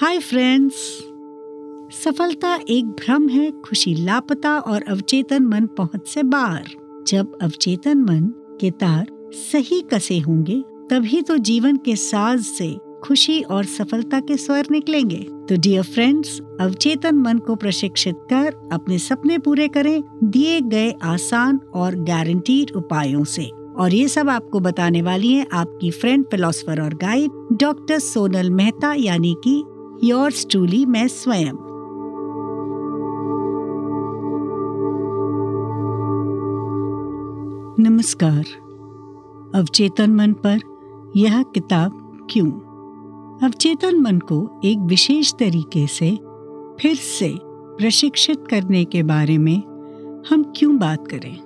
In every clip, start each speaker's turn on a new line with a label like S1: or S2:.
S1: Hi friends सफलता एक भ्रम है, खुशी लापता और अवचेतन मन पहुँच से बाहर। जब अवचेतन मन के तार सही कसे होंगे, तभी तो जीवन के साज से खुशी और सफलता के स्वर निकलेंगे। तो डियर फ्रेंड्स अवचेतन मन को प्रशिक्षित कर, अपने सपने पूरे करें, दिए गए आसान और गारंटीड उपायों से। और ये सब आपको बताने वाली है आपकी फ्रेंड फिलोसफर और गाइड डॉक्टर सोनल मेहता यानी कि योर्स ट्रूली मैं स्वयं नमस्कार। अवचेतन मन पर यह किताब क्यों? अवचेतन मन को एक विशेष तरीके से फिर से प्रशिक्षित करने के बारे में हम क्यों बात करें?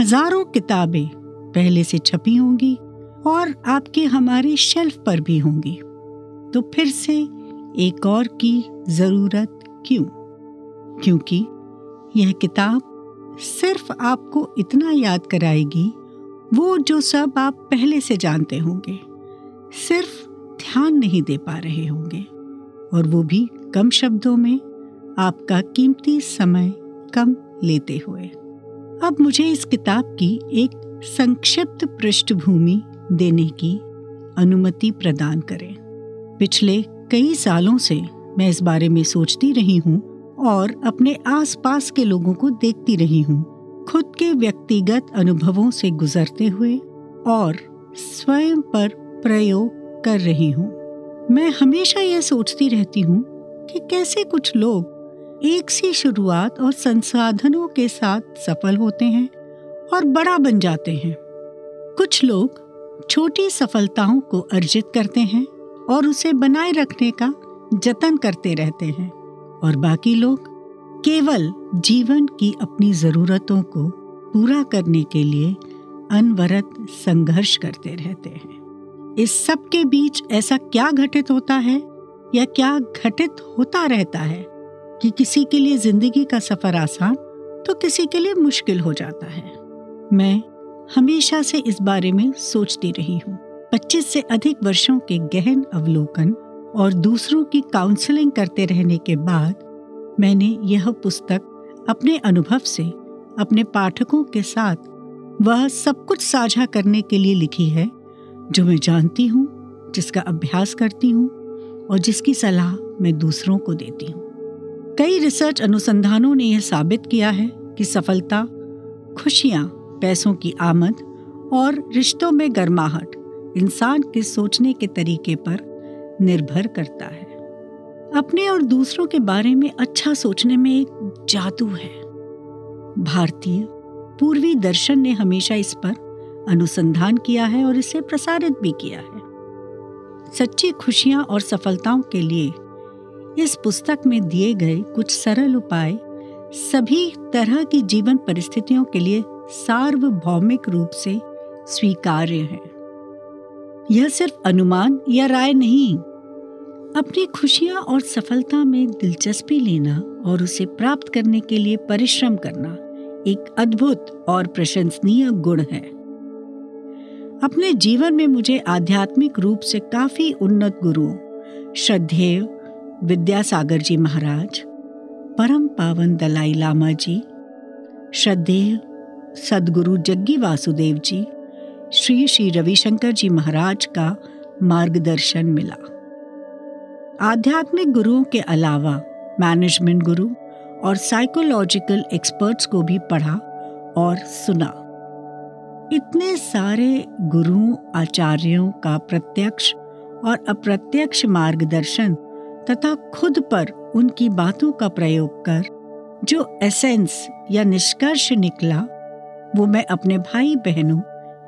S1: हज़ारों किताबें पहले से छपी होंगी और आपके हमारे शेल्फ पर भी होंगी। तो फिर से एक और की ज़रूरत क्यों? क्योंकि यह किताब सिर्फ़ आपको इतना याद कराएगी, वो जो सब आप पहले से जानते होंगे, सिर्फ़ ध्यान नहीं दे पा रहे होंगे। और वो भी कम शब्दों में आपका कीमती समय कम लेते हुए। अब मुझे इस किताब की एक संक्षिप्त पृष्ठभूमि देने की अनुमति प्रदान करें। पिछले कई सालों से मैं इस बारे में सोचती रही हूँ और अपने आसपास के लोगों को देखती रही हूँ। खुद के व्यक्तिगत अनुभवों से गुजरते हुए और स्वयं पर प्रयोग कर रही हूँ। मैं हमेशा यह सोचती रहती हूँ कि कैसे कुछ लोग एक सी शुरुआत और संसाधनों के साथ सफल होते हैं और बड़ा बन जाते हैं। कुछ लोग छोटी सफलताओं को अर्जित करते हैं और उसे बनाए रखने का जतन करते रहते हैं। और बाकी लोग केवल जीवन की अपनी जरूरतों को पूरा करने के लिए अनवरत संघर्ष करते रहते हैं। इस सब के बीच ऐसा क्या घटित होता है या क्या घटित होता रहता है कि किसी के लिए ज़िंदगी का सफ़र आसान तो किसी के लिए मुश्किल हो जाता है। मैं हमेशा से इस बारे में सोचती रही हूँ। 25 से अधिक वर्षों के गहन अवलोकन और दूसरों की काउंसलिंग करते रहने के बाद मैंने यह पुस्तक अपने अनुभव से, अपने पाठकों के साथ वह सब कुछ साझा करने के लिए लिखी है, जो मैं जानती हूँ, जिसका अभ्यास करती हूँ और जिसकी सलाह मैं दूसरों को देती हूँ। कई रिसर्च अनुसंधानों ने यह साबित किया है कि सफलता, खुशियाँ, पैसों की आमद और रिश्तों में गर्माहट इंसान के सोचने के तरीके पर निर्भर करता है। अपने और दूसरों के बारे में अच्छा सोचने में एक जादू है। भारतीय पूर्वी दर्शन ने हमेशा इस पर अनुसंधान किया है और इसे प्रसारित भी किया है। सच्ची खुशियाँ और सफलताओं के लिए इस पुस्तक में दिए गए कुछ सरल उपाय सभी तरह की जीवन परिस्थितियों के लिए सार्वभौमिक रूप से स्वीकार्य है। यह सिर्फ़ अनुमान या राय नहीं। अपनी खुशियाँ और सफलता में दिलचस्पी लेना और उसे प्राप्त करने के लिए परिश्रम करना एक अद्भुत और प्रशंसनीय गुण है। अपने जीवन में मुझे आध्यात्मिक रूप से काफ़ी उन्नत गुरुओं श्रद्धेय विद्यासागर जी महाराज, परम पावन दलाई लामा जी, श्रद्धेय सदगुरु जग्गी वासुदेव जी श्री श्री रविशंकर जी महाराज का मार्गदर्शन मिला। आध्यात्मिक गुरुओं के अलावा मैनेजमेंट गुरु और साइकोलॉजिकल एक्सपर्ट्स को भी पढ़ा और सुना। इतने सारे गुरुओं, आचार्यों का प्रत्यक्ष और अप्रत्यक्ष मार्गदर्शन तथा खुद पर उनकी बातों का प्रयोग कर जो एसेंस या निष्कर्ष निकला, वो मैं अपने भाई बहनों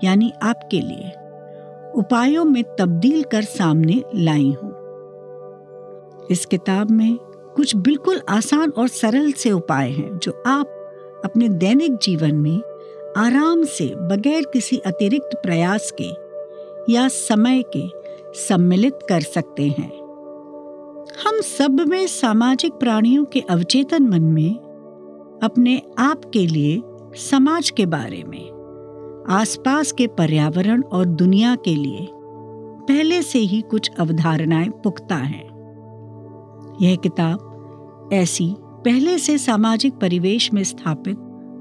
S1: यानी आपके लिए, उपायों में तब्दील कर सामने लाई हूँ। इस किताब में कुछ बिल्कुल आसान और सरल से उपाय हैं, जो आप अपने दैनिक जीवन में आराम से बगैर किसी अतिरिक्त प्रयास के या समय के सम्मिलित कर सकते हैं। हम सब में सामाजिक प्राणियों के अवचेतन मन में अपने आप के लिए समाज के बारे में आसपास के पर्यावरण और दुनिया के लिए पहले से ही कुछ अवधारणाएँ पुख्ता हैं। यह किताब ऐसी पहले से सामाजिक परिवेश में स्थापित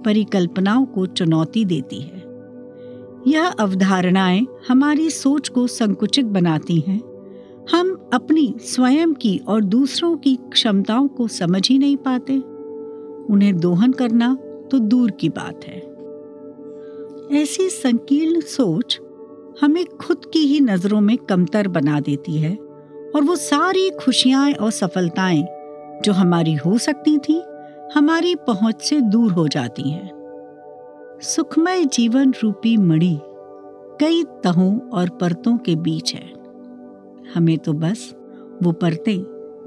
S1: परिकल्पनाओं को चुनौती देती है। यह अवधारणाएँ हमारी सोच को संकुचित बनाती हैं। हम अपनी स्वयं की और दूसरों की क्षमताओं को समझ ही नहीं पाते। उन्हें दोहन करना तो दूर की बात है। ऐसी संकीर्ण सोच हमें खुद की ही नज़रों में कमतर बना देती है और वो सारी खुशियाँ और सफलताएँ जो हमारी हो सकती थी, हमारी पहुँच से दूर हो जाती हैं। सुखमय जीवन रूपी मणि कई तहों और परतों के बीच है। हमें तो बस वो परतें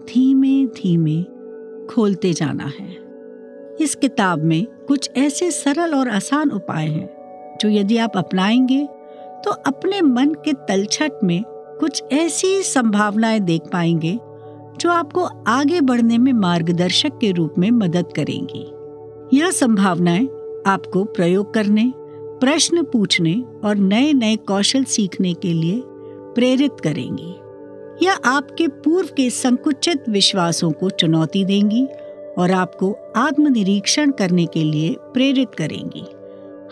S1: धीमे धीमे खोलते जाना है। इस किताब में कुछ ऐसे सरल और आसान उपाय हैं जो यदि आप अपनाएँगे तो अपने मन के तलछट में कुछ ऐसी संभावनाएँ देख पाएँगे, जो आपको आगे बढ़ने में मार्गदर्शक के रूप में मदद करेंगी। यह संभावनाएँ आपको प्रयोग करने, प्रश्न पूछने और नए नए कौशल सीखने के लिए प्रेरित करेंगी। यह आपके पूर्व के संकुचित विश्वासों को चुनौती देंगी और आपको आत्मनिरीक्षण करने के लिए प्रेरित करेंगी।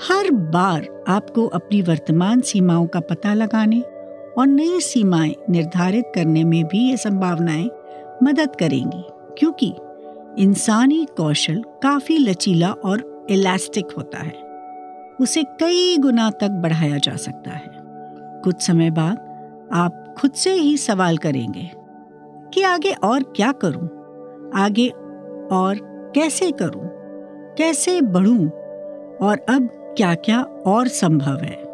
S1: हर बार आपको अपनी वर्तमान सीमाओं का पता लगाने और नई सीमाएँ निर्धारित करने में भी ये संभावनाएँ मदद करेंगी, क्योंकि इंसानी कौशल काफ़ी लचीला और इलास्टिक होता है। उसे कई गुना तक बढ़ाया जा सकता है। कुछ समय बाद आप खुद से ही सवाल करेंगे कि आगे और क्या करूँ? आगे और कैसे करूँ? कैसे बढ़ूं? और अब क्या क्या और संभव है?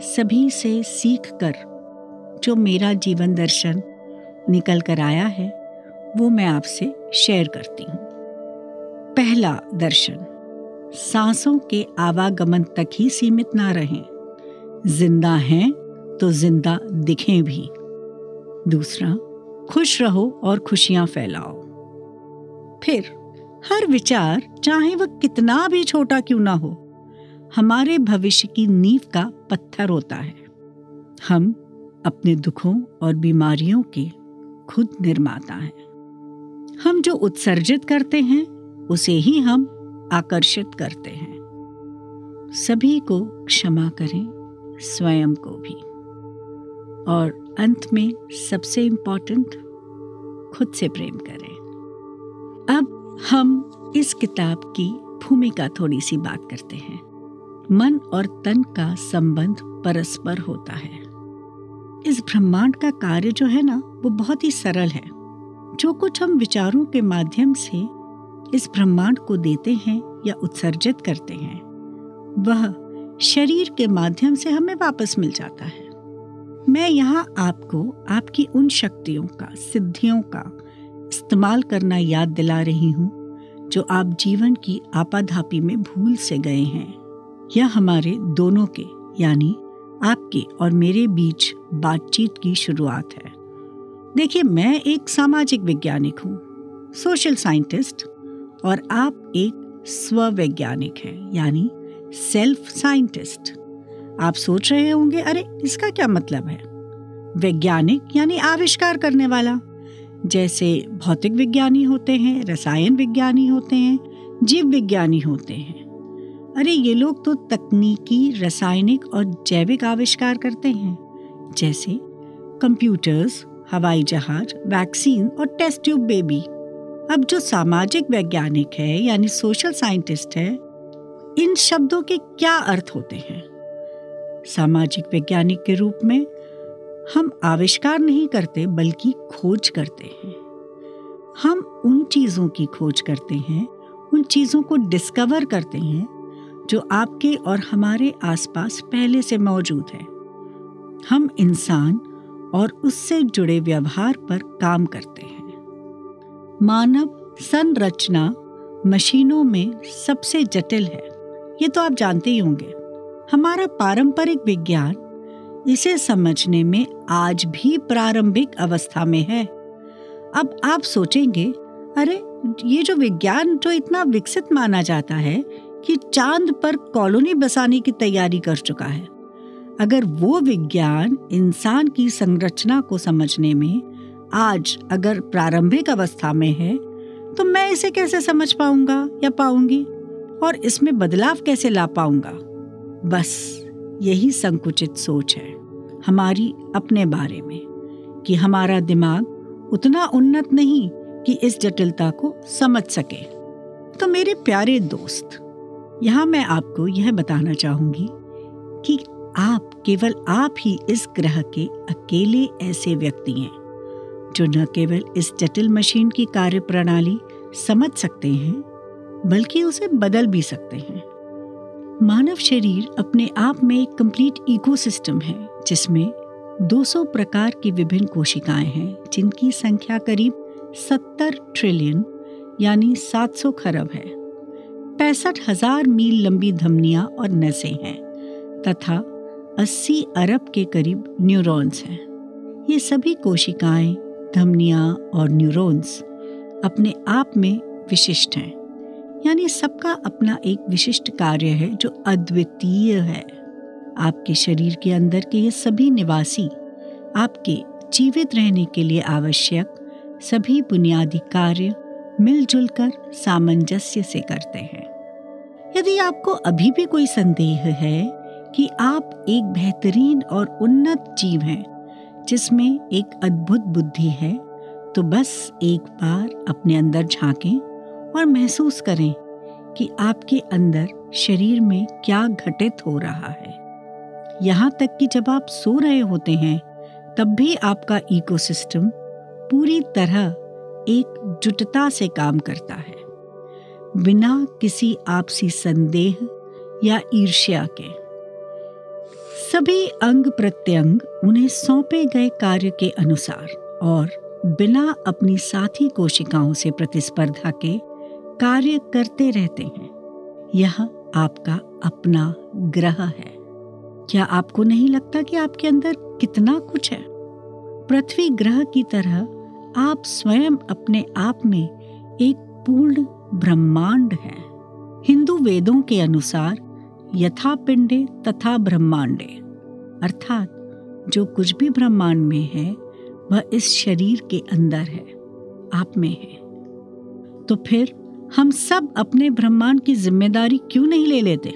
S1: सभी से सीख कर जो मेरा जीवन दर्शन निकल कर आया है, वो मैं आपसे शेयर करती हूँ। पहला दर्शन, सांसों के आवागमन तक ही सीमित ना रहें। ज़िंदा हैं तो ज़िंदा दिखें भी। दूसरा, खुश रहो और खुशियाँ फैलाओ। फिर, हर विचार, चाहे वह कितना भी छोटा क्यों ना हो हमारे भविष्य की नींव का पत्थर होता है। हम अपने दुखों और बीमारियों के खुद निर्माता हैं। हम जो उत्सर्जित करते हैं, उसे ही हम आकर्षित करते हैं। सभी को क्षमा करें, स्वयं को भी। और अंत में सबसे इंपॉर्टेंट खुद से प्रेम करें। अब हम इस किताब की भूमिका थोड़ी सी बात करते हैं। मन और तन का संबंध परस्पर होता है। इस ब्रह्मांड का कार्य जो है ना, वो बहुत ही सरल है। जो कुछ हम विचारों के माध्यम से इस ब्रह्मांड को देते हैं या उत्सर्जित करते हैं, वह शरीर के माध्यम से हमें वापस मिल जाता है। मैं यहाँ आपको आपकी उन शक्तियों का, सिद्धियों का इस्तेमाल करना याद दिला रही हूँ, जो आप जीवन की आपाधापी में भूल से गए हैं। यह हमारे दोनों के, यानी आपके और मेरे बीच बातचीत की शुरुआत है। देखिए, मैं एक सामाजिक वैज्ञानिक हूँ, सोशल साइंटिस्ट, और आप एक स्ववैज्ञानिक हैं, यानी सेल्फ साइंटिस्ट। आप सोच रहे होंगे, अरे, इसका क्या मतलब है? वैज्ञानिक, यानी आविष्कार करने वाला। जैसे भौतिक विज्ञानी होते हैं, रसायन विज्ञानी होते हैं, जीव विज्ञानी होते हैं। अरे, ये लोग तो तकनीकी, रासायनिक और जैविक आविष्कार करते हैं। जैसे कंप्यूटर्स हवाई जहाज़ वैक्सीन और टेस्ट ट्यूब बेबी अब जो सामाजिक वैज्ञानिक है, यानी सोशल साइंटिस्ट है, इन शब्दों के क्या अर्थ होते हैं? सामाजिक वैज्ञानिक के रूप में हम आविष्कार नहीं करते, बल्कि खोज करते हैं। हम उन चीज़ों की खोज करते हैं, उन चीज़ों को डिस्कवर करते हैं जो आपके और हमारे आसपास पहले से मौजूद है। हम इंसान और उससे जुड़े व्यवहार पर काम करते हैं। मानव संरचना मशीनों में सबसे जटिल है। ये तो आप जानते ही होंगे। हमारा पारंपरिक विज्ञान इसे समझने में आज भी प्रारंभिक अवस्था में है। अब आप सोचेंगे, अरे, ये जो विज्ञान जो इतना विकसित माना जाता है कि चाँद पर कॉलोनी बसाने की तैयारी कर चुका है। अगर वो विज्ञान इंसान की संरचना को समझने में आज अगर प्रारंभिक अवस्था में है तो मैं इसे कैसे समझ पाऊँगा या पाऊँगी? और इसमें बदलाव कैसे ला पाऊँगा? बस यही संकुचित सोच है हमारी अपने बारे में, कि हमारा दिमाग उतना उन्नत नहीं कि इस जटिलता को समझ सके। तो मेरे प्यारे दोस्त यहाँ मैं आपको यह बताना चाहूँगी कि आप केवल आप ही इस ग्रह के अकेले ऐसे व्यक्ति हैं, जो न केवल इस जटिल मशीन की कार्य प्रणाली समझ सकते हैं, बल्कि उसे बदल भी सकते हैं। मानव शरीर अपने आप में एक कंप्लीट इकोसिस्टम है, जिसमें 200 प्रकार की विभिन्न कोशिकाएँ हैं, जिनकी संख्या करीब 70 ट्रिलियन यानी 700 खरब है। पैंसठ हज़ार मील लंबी धमनियाँ और नसें हैं, तथा 80 अरब के करीब न्यूरॉन्स हैं। ये सभी कोशिकाएँ, धमनियाँ और न्यूरॉन्स अपने आप में विशिष्ट हैं। यानी सबका अपना एक विशिष्ट कार्य है जो अद्वितीय है। आपके शरीर के अंदर के ये सभी निवासी, आपके जीवित रहने के लिए आवश्यक सभी बुनियादी कार्य मिलजुल कर सामंजस्य से करते हैं। यदि आपको अभी भी कोई संदेह है कि आप एक बेहतरीन और उन्नत जीव हैं, जिसमें एक अद्भुत बुद्धि है तो बस एक बार अपने अंदर झांकें और महसूस करें कि आपके अंदर शरीर में क्या घटित हो रहा है। यहाँ तक कि जब आप सो रहे होते हैं, तब भी आपका इकोसिस्टम पूरी तरह एक जुटता से काम करता है। बिना किसी आपसी संदेह या ईर्ष्या के। सभी अंग प्रत्यंग उन्हें सौंपे गए कार्य के अनुसार और बिना अपनी साथी कोशिकाओं से प्रतिस्पर्धा के कार्य करते रहते हैं। यह आपका अपना ग्रह है। क्या आपको नहीं लगता कि आपके अंदर कितना कुछ है? पृथ्वी ग्रह की तरह आप स्वयं अपने आप में एक पूर्ण ब्रह्मांड है। हिंदू वेदों के अनुसार यथा पिंडे तथा ब्रह्मांडे। अर्थात, जो कुछ भी ब्रह्मांड में है, वह इस शरीर के अंदर है, आप में है। तो फिर हम सब अपने ब्रह्मांड की ज़िम्मेदारी क्यों नहीं ले लेते?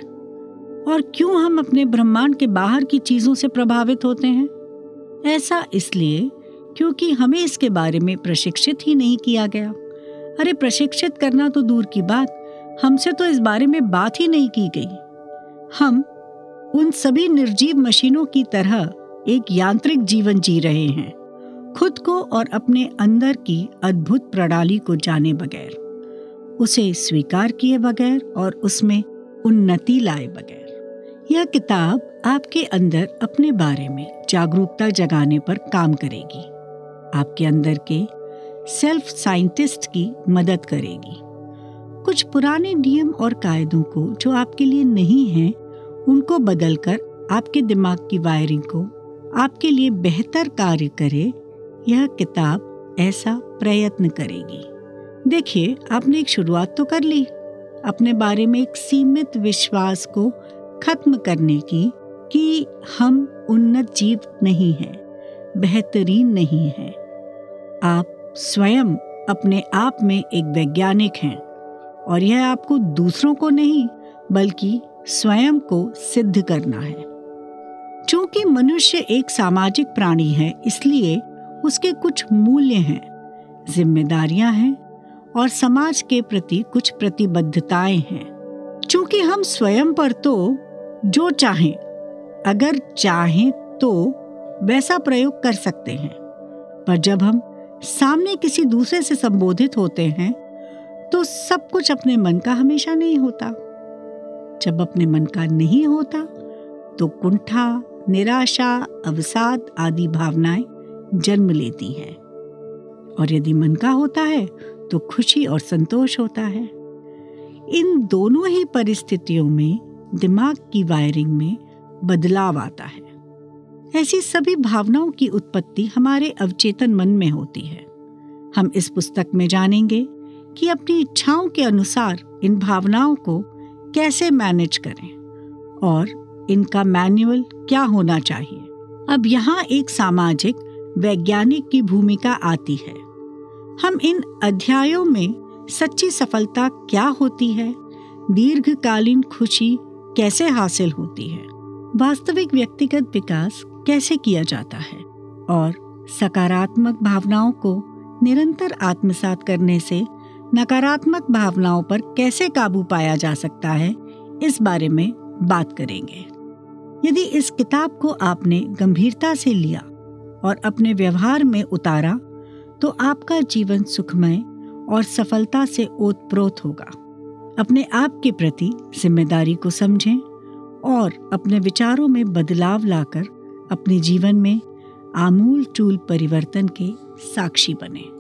S1: और क्यों हम अपने ब्रह्मांड के बाहर की चीज़ों से प्रभावित होते हैं? ऐसा इसलिए क्योंकि हमें इसके बारे में प्रशिक्षित ही नहीं किया गया। अरे प्रशिक्षित करना तो दूर की बात। हमसे तो इस बारे में बात ही नहीं की गई। हम उन सभी निर्जीव मशीनों की तरह एक यांत्रिक जीवन जी रहे हैं, खुद को और अपने अंदर की अद्भुत प्रणाली को जाने बगैर, उसे स्वीकार किए बगैर और उसमें उन्नति लाए बगैर। यह किताब आपके अंदर अपने बारे में जागरूकता जगाने पर काम करेगी। आपके अंदर के सेल्फ साइंटिस्ट की मदद करेगी। कुछ पुराने नियम और कायदों को जो आपके लिए नहीं हैं, उनको बदलकर आपके दिमाग की वायरिंग को आपके लिए बेहतर कार्य करे, यह किताब ऐसा प्रयत्न करेगी। देखिए, आपने एक शुरुआत तो कर ली। अपने बारे में एक सीमित विश्वास को खत्म करने की कि हम उन्नत जीव नहीं हैं, बेहतरीन नहीं हैं। आप स्वयं अपने आप में एक वैज्ञानिक हैं। और यह आपको दूसरों को नहीं, बल्कि स्वयं को सिद्ध करना है। चूँकि मनुष्य एक सामाजिक प्राणी है, इसलिए उसके कुछ मूल्य हैं, जिम्मेदारियाँ हैं और समाज के प्रति कुछ प्रतिबद्धताएँ हैं। चूँकि हम स्वयं पर तो जो चाहें, अगर चाहें तो वैसा प्रयोग कर सकते हैं। पर जब हम सामने किसी दूसरे से संबोधित होते हैं तो सब कुछ अपने मन का हमेशा नहीं होता। जब अपने मन का नहीं होता तो कुंठा, निराशा, अवसाद आदि भावनाएँ जन्म लेती हैं। और यदि मन का होता है तो खुशी और संतोष होता है। इन दोनों ही परिस्थितियों में दिमाग की वायरिंग में बदलाव आता है। ऐसी सभी भावनाओं की उत्पत्ति हमारे अवचेतन मन में होती है। हम इस पुस्तक में जानेंगे कि अपनी इच्छाओं के अनुसार इन भावनाओं को कैसे मैनेज करें और इनका मैनुअल क्या होना चाहिए। अब यहाँ एक सामाजिक, वैज्ञानिक की भूमिका आती है। हम इन अध्यायों में सच्ची सफलता क्या होती है, दीर्घकालीन खुशी कैसे हासिल होती है, वास्तविक व्यक्तिगत विकास कैसे किया जाता है और सकारात्मक भावनाओं को निरंतर आत्मसात करने से नकारात्मक भावनाओं पर कैसे काबू पाया जा सकता है, इस बारे में बात करेंगे। यदि इस किताब को आपने गंभीरता से लिया और अपने व्यवहार में उतारा तो आपका जीवन सुखमय और सफलता से ओतप्रोत होगा। अपने आप के प्रति ज़िम्मेदारी को समझें और अपने विचारों में बदलाव लाकर अपने जीवन में आमूल चूल परिवर्तन के साक्षी बने।